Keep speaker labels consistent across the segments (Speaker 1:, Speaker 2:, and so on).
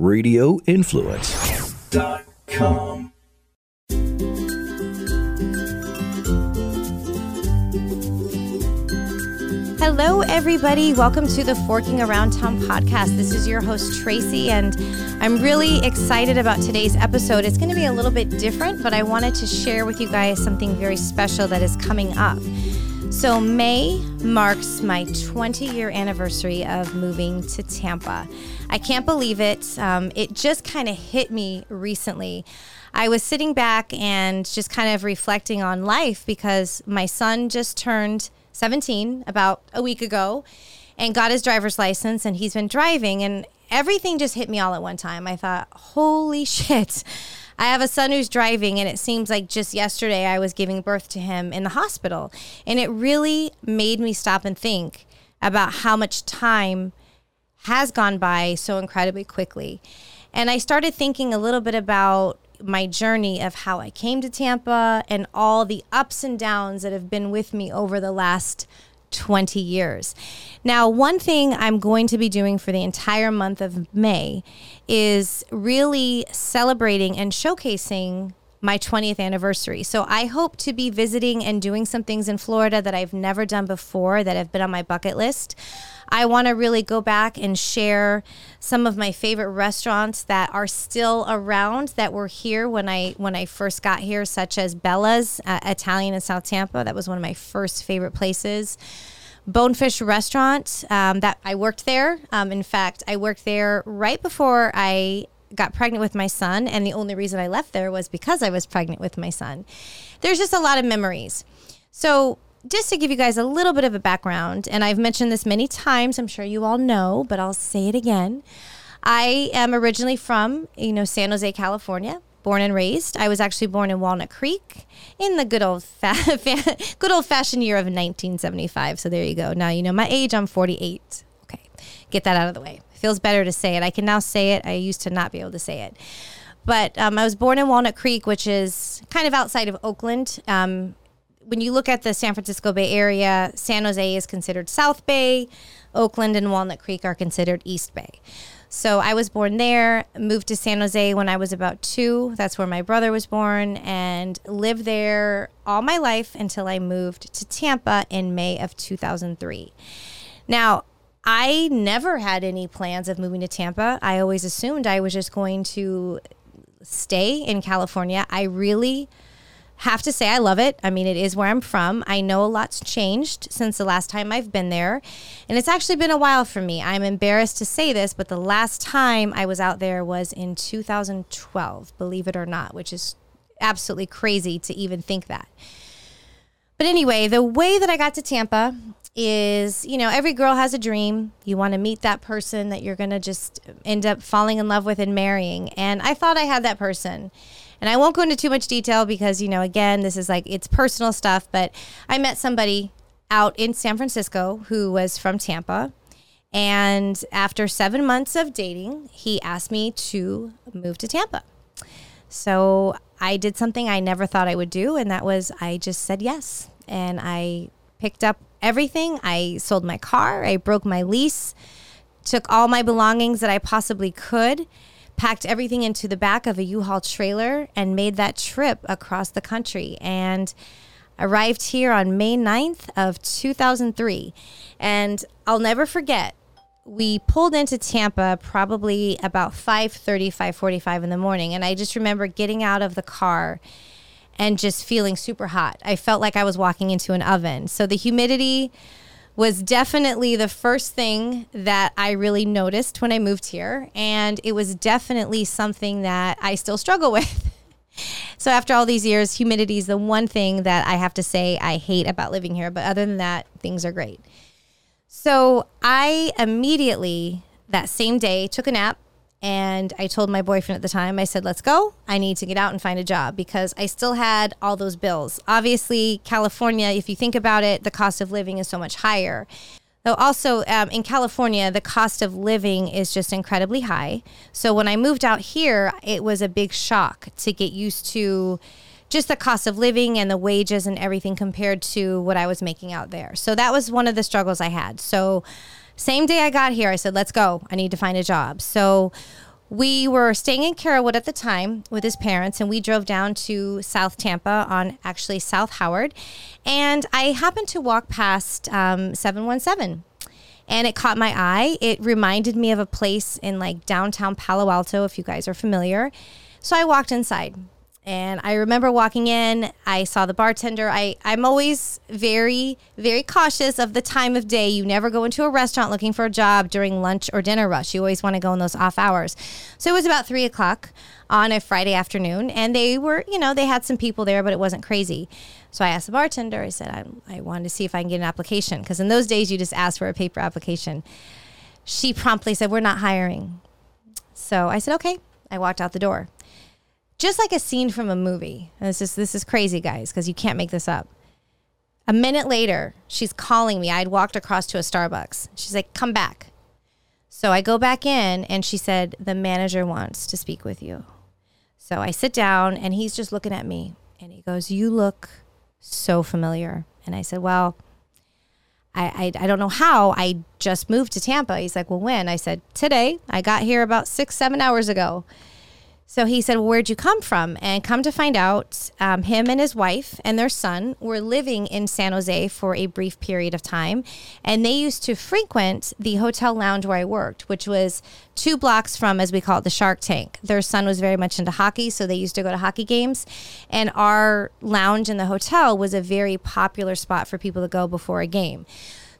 Speaker 1: radioinfluence.com.
Speaker 2: Hello, everybody. Welcome to the Forking Around Town podcast. This is your host, Tracy, and I'm really excited about today's episode. It's going to be a little bit different, but I wanted to share with you guys something very special that is coming up. So, May marks my 20 year anniversary of moving to Tampa. I can't believe it. Um, it just kind of hit me recently. I was sitting back and just kind of reflecting on life because my son just turned 17 about a week ago and got his driver's license and he's been driving and everything just hit me all at one time. I thought, holy shit. I have a son who's driving, and it seems like just yesterday I was giving birth to him in the hospital. And it really made me stop and think about how much time has gone by so incredibly quickly. And I started thinking a little bit about my journey of how I came to Tampa and all the ups and downs that have been with me over the last 20 years. Now, one thing I'm going to be doing for the entire month of May is really celebrating and showcasing my 20th anniversary. So I hope to be visiting and doing some things in Florida that I've never done before that have been on my bucket list. I want to really go back and share some of my favorite restaurants that are still around that were here when I when I first got here, such as Bella's uh, Italian in South Tampa. That was one of my first favorite places. Bonefish Restaurant um, that I worked there. Um, in fact, I worked there right before I got pregnant with my son, and the only reason I left there was because I was pregnant with my son. There's just a lot of memories. So just to give you guys a little bit of a background, and I've mentioned this many times, I'm sure you all know, but I'll say it again. I am originally from, you know, San Jose, California, born and raised. I was actually born in Walnut Creek in the good old fa- good old fashioned year of 1975. So there you go. Now you know my age. I'm 48. Okay, get that out of the way. Feels better to say it. I can now say it. I used to not be able to say it. But um, I was born in Walnut Creek, which is kind of outside of Oakland. Um, when you look at the San Francisco Bay Area, San Jose is considered South Bay, Oakland and Walnut Creek are considered East Bay. So I was born there, moved to San Jose when I was about two. That's where my brother was born, and lived there all my life until I moved to Tampa in May of 2003. Now, I never had any plans of moving to Tampa. I always assumed I was just going to stay in California. I really have to say I love it. I mean, it is where I'm from. I know a lot's changed since the last time I've been there. And it's actually been a while for me. I'm embarrassed to say this, but the last time I was out there was in 2012, believe it or not, which is absolutely crazy to even think that. But anyway, the way that I got to Tampa is, you know, every girl has a dream. You want to meet that person that you're going to just end up falling in love with and marrying. And I thought I had that person. And I won't go into too much detail because, you know, again, this is like it's personal stuff, but I met somebody out in San Francisco who was from Tampa. And after seven months of dating, he asked me to move to Tampa. So I did something I never thought I would do, and that was I just said yes. And I picked up everything. I sold my car, I broke my lease, took all my belongings that I possibly could, packed everything into the back of a U-Haul trailer and made that trip across the country and arrived here on May 9th of 2003. And I'll never forget we pulled into Tampa probably about 5:30 5:45 in the morning and I just remember getting out of the car and just feeling super hot. I felt like I was walking into an oven. So the humidity was definitely the first thing that I really noticed when I moved here. And it was definitely something that I still struggle with. so after all these years, humidity is the one thing that I have to say I hate about living here. But other than that, things are great. So I immediately, that same day, took a nap and I told my boyfriend at the time, I said, let's go. I need to get out and find a job because I still had all those bills. Obviously, California, if you think about it, the cost of living is so much higher. Though also um, in California, the cost of living is just incredibly high. So when I moved out here, it was a big shock to get used to just the cost of living and the wages and everything compared to what I was making out there. So that was one of the struggles I had. So same day I got here, I said, let's go. I need to find a job. So we were staying in Carrollwood at the time with his parents, and we drove down to South Tampa on actually South Howard. And I happened to walk past um, 717 and it caught my eye. It reminded me of a place in like downtown Palo Alto, if you guys are familiar. So I walked inside. And I remember walking in, I saw the bartender. I, I'm always very, very cautious of the time of day. You never go into a restaurant looking for a job during lunch or dinner rush. You always want to go in those off hours. So it was about three o'clock on a Friday afternoon, and they were, you know, they had some people there, but it wasn't crazy. So I asked the bartender, I said, I, I wanted to see if I can get an application. Because in those days, you just asked for a paper application. She promptly said, We're not hiring. So I said, Okay. I walked out the door just like a scene from a movie. this is this is crazy, guys, because you can't make this up. A minute later, she's calling me. I'd walked across to a Starbucks. She's like, "Come back." So I go back in, and she said, "The manager wants to speak with you." So I sit down, and he's just looking at me, and he goes, "You look so familiar." And I said, "Well." I, I, I, don't know how I just moved to Tampa. He's like, well, when? I said, today. I got here about six, seven hours ago. So he said, well, Where'd you come from? And come to find out, um, him and his wife and their son were living in San Jose for a brief period of time. And they used to frequent the hotel lounge where I worked, which was two blocks from, as we call it, the Shark Tank. Their son was very much into hockey, so they used to go to hockey games. And our lounge in the hotel was a very popular spot for people to go before a game.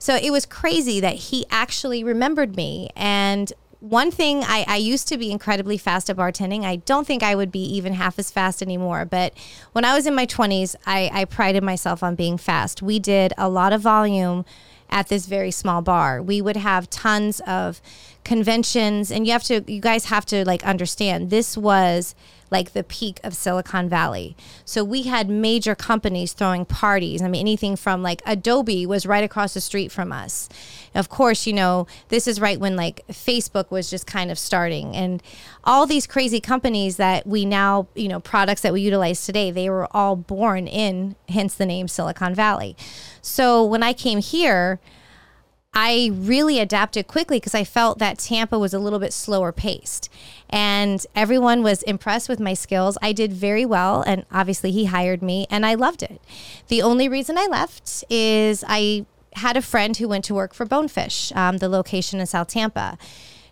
Speaker 2: So it was crazy that he actually remembered me and one thing I, I used to be incredibly fast at bartending. I don't think I would be even half as fast anymore. But when I was in my 20s, I, I prided myself on being fast. We did a lot of volume at this very small bar. We would have tons of conventions, and you have to, you guys have to like understand this was like the peak of Silicon Valley. So we had major companies throwing parties. I mean, anything from like Adobe was right across the street from us. Of course, you know, this is right when like Facebook was just kind of starting and all these crazy companies that we now, you know, products that we utilize today, they were all born in, hence the name Silicon Valley. So when I came here, I really adapted quickly because I felt that Tampa was a little bit slower paced. And everyone was impressed with my skills. I did very well. And obviously, he hired me, and I loved it. The only reason I left is I had a friend who went to work for Bonefish, um, the location in South Tampa.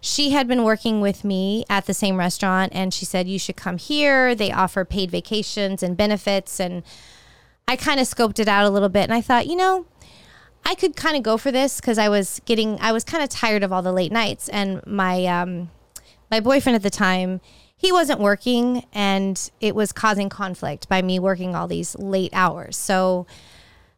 Speaker 2: She had been working with me at the same restaurant, and she said, You should come here. They offer paid vacations and benefits. And I kind of scoped it out a little bit, and I thought, you know, I could kind of go for this because I was getting, I was kind of tired of all the late nights. And my, um, my boyfriend at the time, he wasn't working and it was causing conflict by me working all these late hours. So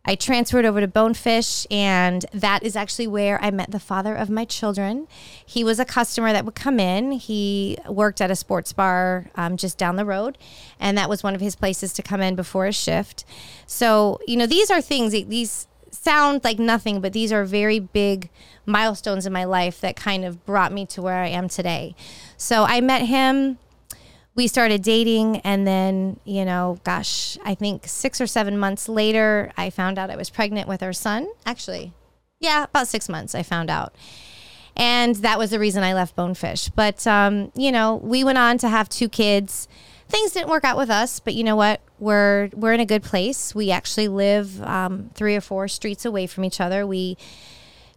Speaker 2: I transferred over to Bonefish, and that is actually where I met the father of my children. He was a customer that would come in. He worked at a sports bar um, just down the road, and that was one of his places to come in before a shift. So, you know, these are things, these sound like nothing, but these are very big milestones in my life that kind of brought me to where I am today. So I met him. We started dating, and then, you know, gosh, I think six or seven months later, I found out I was pregnant with our son. Actually, yeah, about six months, I found out. And that was the reason I left Bonefish. But, um, you know, we went on to have two kids things didn't work out with us, but you know what? We're we're in a good place. We actually live um, three or four streets away from each other. We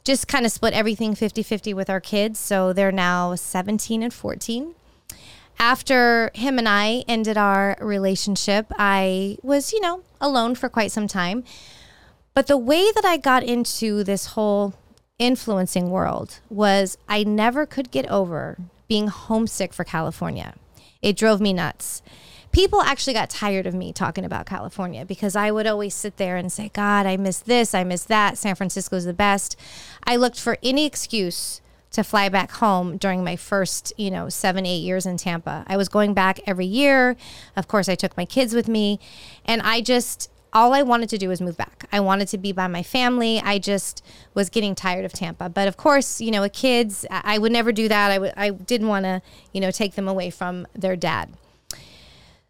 Speaker 2: just kind of split everything 50-50 with our kids, so they're now 17 and 14. After him and I ended our relationship, I was, you know, alone for quite some time. But the way that I got into this whole influencing world was I never could get over being homesick for California. It drove me nuts. People actually got tired of me talking about California because I would always sit there and say, God, I miss this, I miss that. San Francisco is the best. I looked for any excuse to fly back home during my first, you know, seven, eight years in Tampa. I was going back every year. Of course, I took my kids with me. And I just, all I wanted to do was move back. I wanted to be by my family. I just was getting tired of Tampa. But of course, you know, with kids, I would never do that. I w- I didn't want to, you know, take them away from their dad.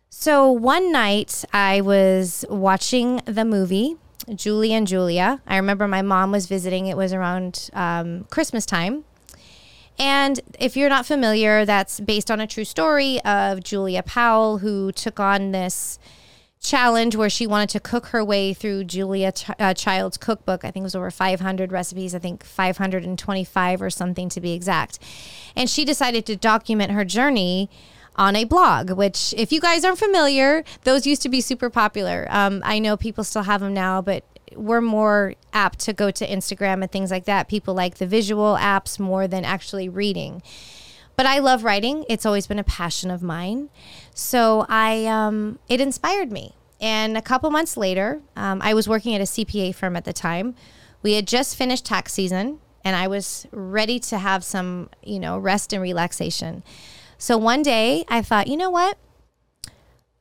Speaker 2: So one night I was watching the movie Julie and Julia. I remember my mom was visiting. It was around um, Christmas time. And if you're not familiar, that's based on a true story of Julia Powell, who took on this challenge where she wanted to cook her way through Julia Ch- uh, Child's cookbook. I think it was over 500 recipes, I think 525 or something to be exact. And she decided to document her journey on a blog, which, if you guys aren't familiar, those used to be super popular. Um, I know people still have them now, but we're more apt to go to Instagram and things like that. People like the visual apps more than actually reading. But I love writing. It's always been a passion of mine. So I, um, it inspired me. And a couple months later, um, I was working at a CPA firm at the time. We had just finished tax season, and I was ready to have some, you know, rest and relaxation. So one day I thought, you know what?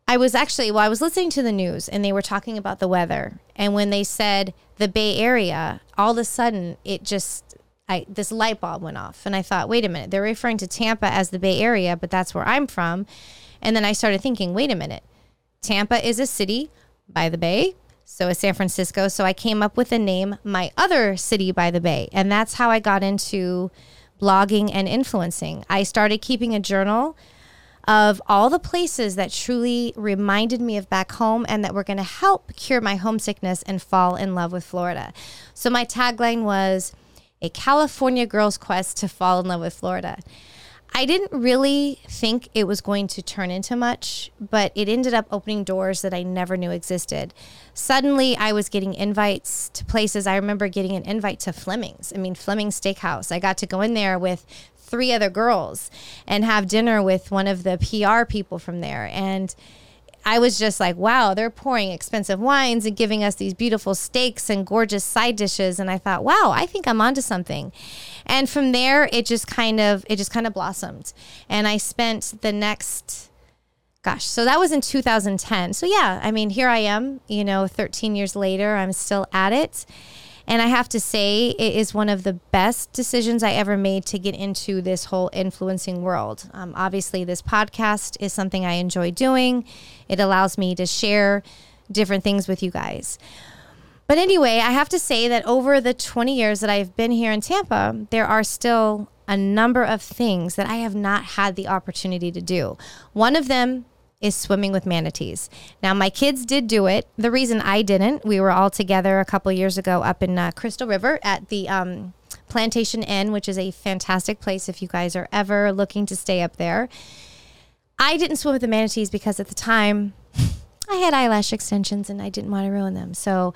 Speaker 2: I was actually, well, I was listening to the news and they were talking about the weather. And when they said the Bay Area, all of a sudden it just, I, this light bulb went off. And I thought, wait a minute, they're referring to Tampa as the Bay Area, but that's where I'm from. And then I started thinking, wait a minute, Tampa is a city by the bay. So is San Francisco. So I came up with the name My Other City by the Bay. And that's how I got into blogging and influencing. I started keeping a journal of all the places that truly reminded me of back home and that were going to help cure my homesickness and fall in love with Florida. So my tagline was a California girl's quest to fall in love with Florida. I didn't really think it was going to turn into much, but it ended up opening doors that I never knew existed. Suddenly, I was getting invites to places. I remember getting an invite to Fleming's. I mean, Fleming's Steakhouse. I got to go in there with three other girls and have dinner with one of the PR people from there. And I was just like, wow, they're pouring expensive wines and giving us these beautiful steaks and gorgeous side dishes. And I thought, wow, I think I'm onto something. And from there, it just kind of, it just kind of blossomed. And I spent the next, gosh, so that was in 2010. So yeah, I mean, here I am, you know, 13 years later, I'm still at it. And I have to say, it is one of the best decisions I ever made to get into this whole influencing world. Um, obviously, this podcast is something I enjoy doing, it allows me to share different things with you guys. But anyway, I have to say that over the 20 years that I've been here in Tampa, there are still a number of things that I have not had the opportunity to do. One of them is swimming with manatees. Now, my kids did do it. The reason I didn't, we were all together a couple years ago up in uh, Crystal River at the um, Plantation Inn, which is a fantastic place if you guys are ever looking to stay up there. I didn't swim with the manatees because at the time I had eyelash extensions and I didn't want to ruin them. So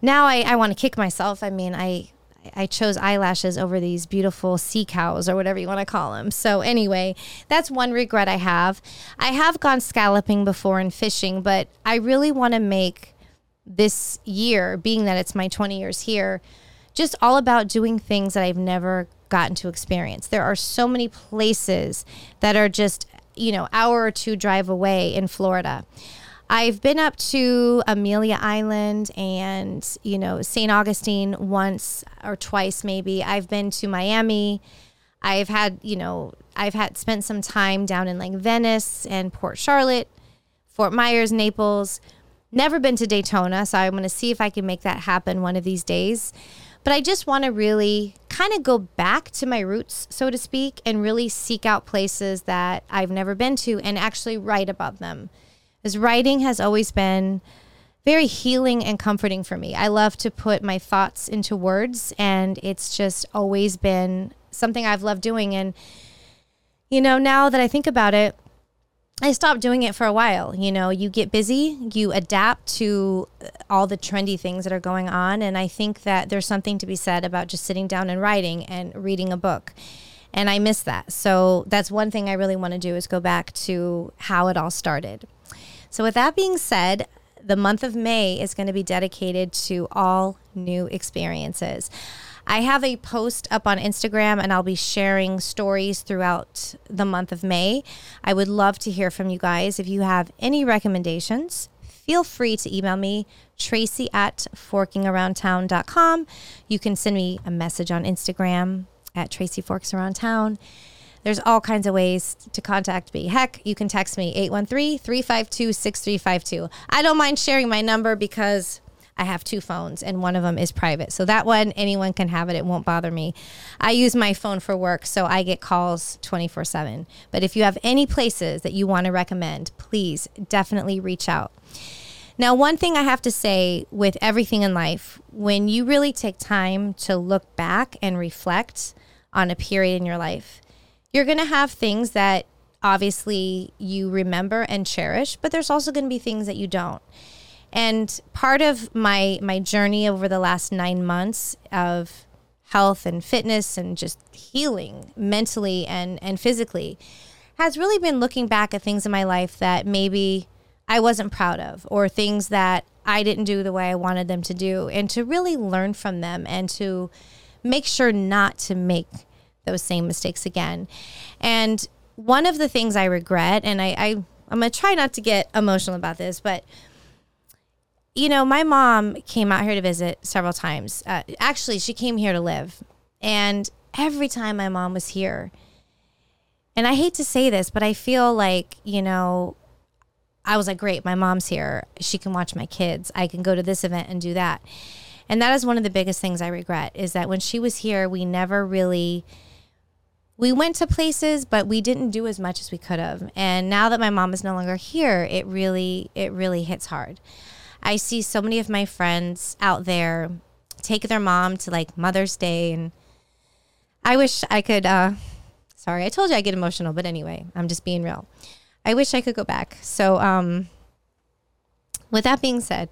Speaker 2: now I, I want to kick myself. I mean, I I chose eyelashes over these beautiful sea cows or whatever you want to call them. So, anyway, that's one regret I have. I have gone scalloping before and fishing, but I really want to make this year, being that it's my 20 years here, just all about doing things that I've never gotten to experience. There are so many places that are just, you know, hour or two drive away in Florida. I've been up to Amelia Island and, you know, St. Augustine once or twice, maybe. I've been to Miami. I've had, you know, I've had spent some time down in like Venice and Port Charlotte, Fort Myers, Naples. Never been to Daytona, so I'm going to see if I can make that happen one of these days. But I just want to really kind of go back to my roots, so to speak, and really seek out places that I've never been to and actually write about them is writing has always been very healing and comforting for me. I love to put my thoughts into words, and it's just always been something I've loved doing. And, you know, now that I think about it, I stopped doing it for a while. You know, you get busy, you adapt to uh, all the trendy things that are going on. And I think that there's something to be said about just sitting down and writing and reading a book. And I miss that. So that's one thing I really want to do is go back to how it all started. So, with that being said, the month of May is going to be dedicated to all new experiences. I have a post up on Instagram and I'll be sharing stories throughout the month of May. I would love to hear from you guys. If you have any recommendations, feel free to email me, tracy at forkingaroundtown.com. You can send me a message on Instagram at Tracy Forks Around Town. There's all kinds of ways to contact me. Heck, you can text me 813 352 6352. I don't mind sharing my number because I have two phones, and one of them is private. So that one, anyone can have it. It won't bother me. I use my phone for work, so I get calls 24 7. But if you have any places that you want to recommend, please definitely reach out. Now, one thing I have to say with everything in life, when you really take time to look back and reflect on a period in your life, you're going to have things that obviously you remember and cherish, but there's also going to be things that you don't. And part of my my journey over the last 9 months of health and fitness and just healing mentally and and physically has really been looking back at things in my life that maybe I wasn't proud of or things that I didn't do the way I wanted them to do and to really learn from them and to make sure not to make those same mistakes again. And one of the things I regret, and I, I I'm gonna try not to get emotional about this, but you know, my mom came out here to visit several times. Uh, actually, she came here to live, and every time my mom was here, and I hate to say this, but I feel like you know, I was like, great, my mom's here. She can watch my kids. I can go to this event and do that. And that is one of the biggest things I regret is that when she was here, we never really we went to places, but we didn't do as much as we could have. And now that my mom is no longer here, it really, it really hits hard. I see so many of my friends out there take their mom to like Mother's Day, and I wish I could. Uh, sorry, I told you I get emotional, but anyway, I'm just being real. I wish I could go back. So, um, with that being said,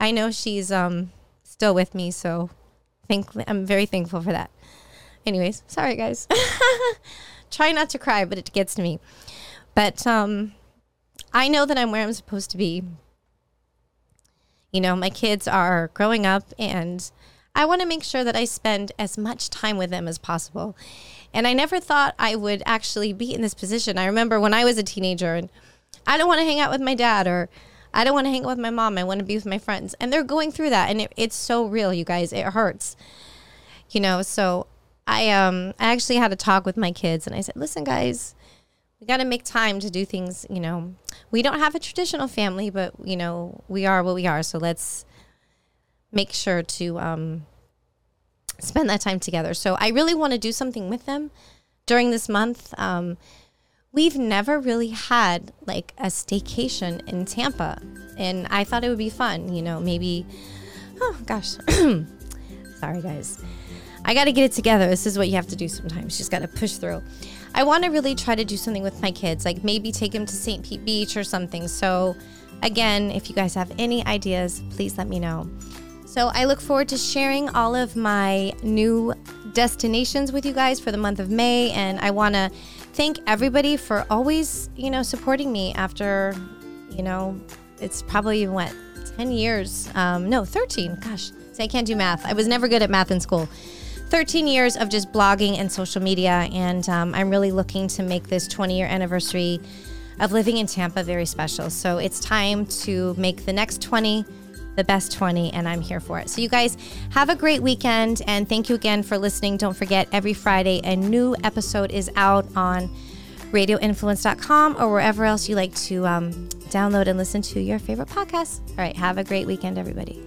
Speaker 2: I know she's um, still with me, so thank I'm very thankful for that. Anyways, sorry guys. Try not to cry, but it gets to me. But um, I know that I'm where I'm supposed to be. You know, my kids are growing up, and I want to make sure that I spend as much time with them as possible. And I never thought I would actually be in this position. I remember when I was a teenager, and I don't want to hang out with my dad, or I don't want to hang out with my mom. I want to be with my friends. And they're going through that, and it, it's so real, you guys. It hurts. You know, so I um I actually had a talk with my kids and I said, "Listen guys, we got to make time to do things, you know. We don't have a traditional family, but you know, we are what we are. So let's make sure to um spend that time together. So I really want to do something with them during this month. Um, we've never really had like a staycation in Tampa, and I thought it would be fun. You know, maybe. Oh gosh, sorry guys. I got to get it together. This is what you have to do sometimes. Just got to push through. I want to really try to do something with my kids, like maybe take them to St. Pete Beach or something. So, again, if you guys have any ideas, please let me know. So, I look forward to sharing all of my new destinations with you guys for the month of May. And I want to thank everybody for always, you know, supporting me after, you know, it's probably what, 10 years? Um, no, 13. Gosh, see, I can't do math. I was never good at math in school. 13 years of just blogging and social media, and um, I'm really looking to make this 20 year anniversary of living in Tampa very special. So it's time to make the next 20 the best 20, and I'm here for it. So, you guys have a great weekend, and thank you again for listening. Don't forget, every Friday, a new episode is out on radioinfluence.com or wherever else you like to um, download and listen to your favorite podcasts. All right, have a great weekend, everybody.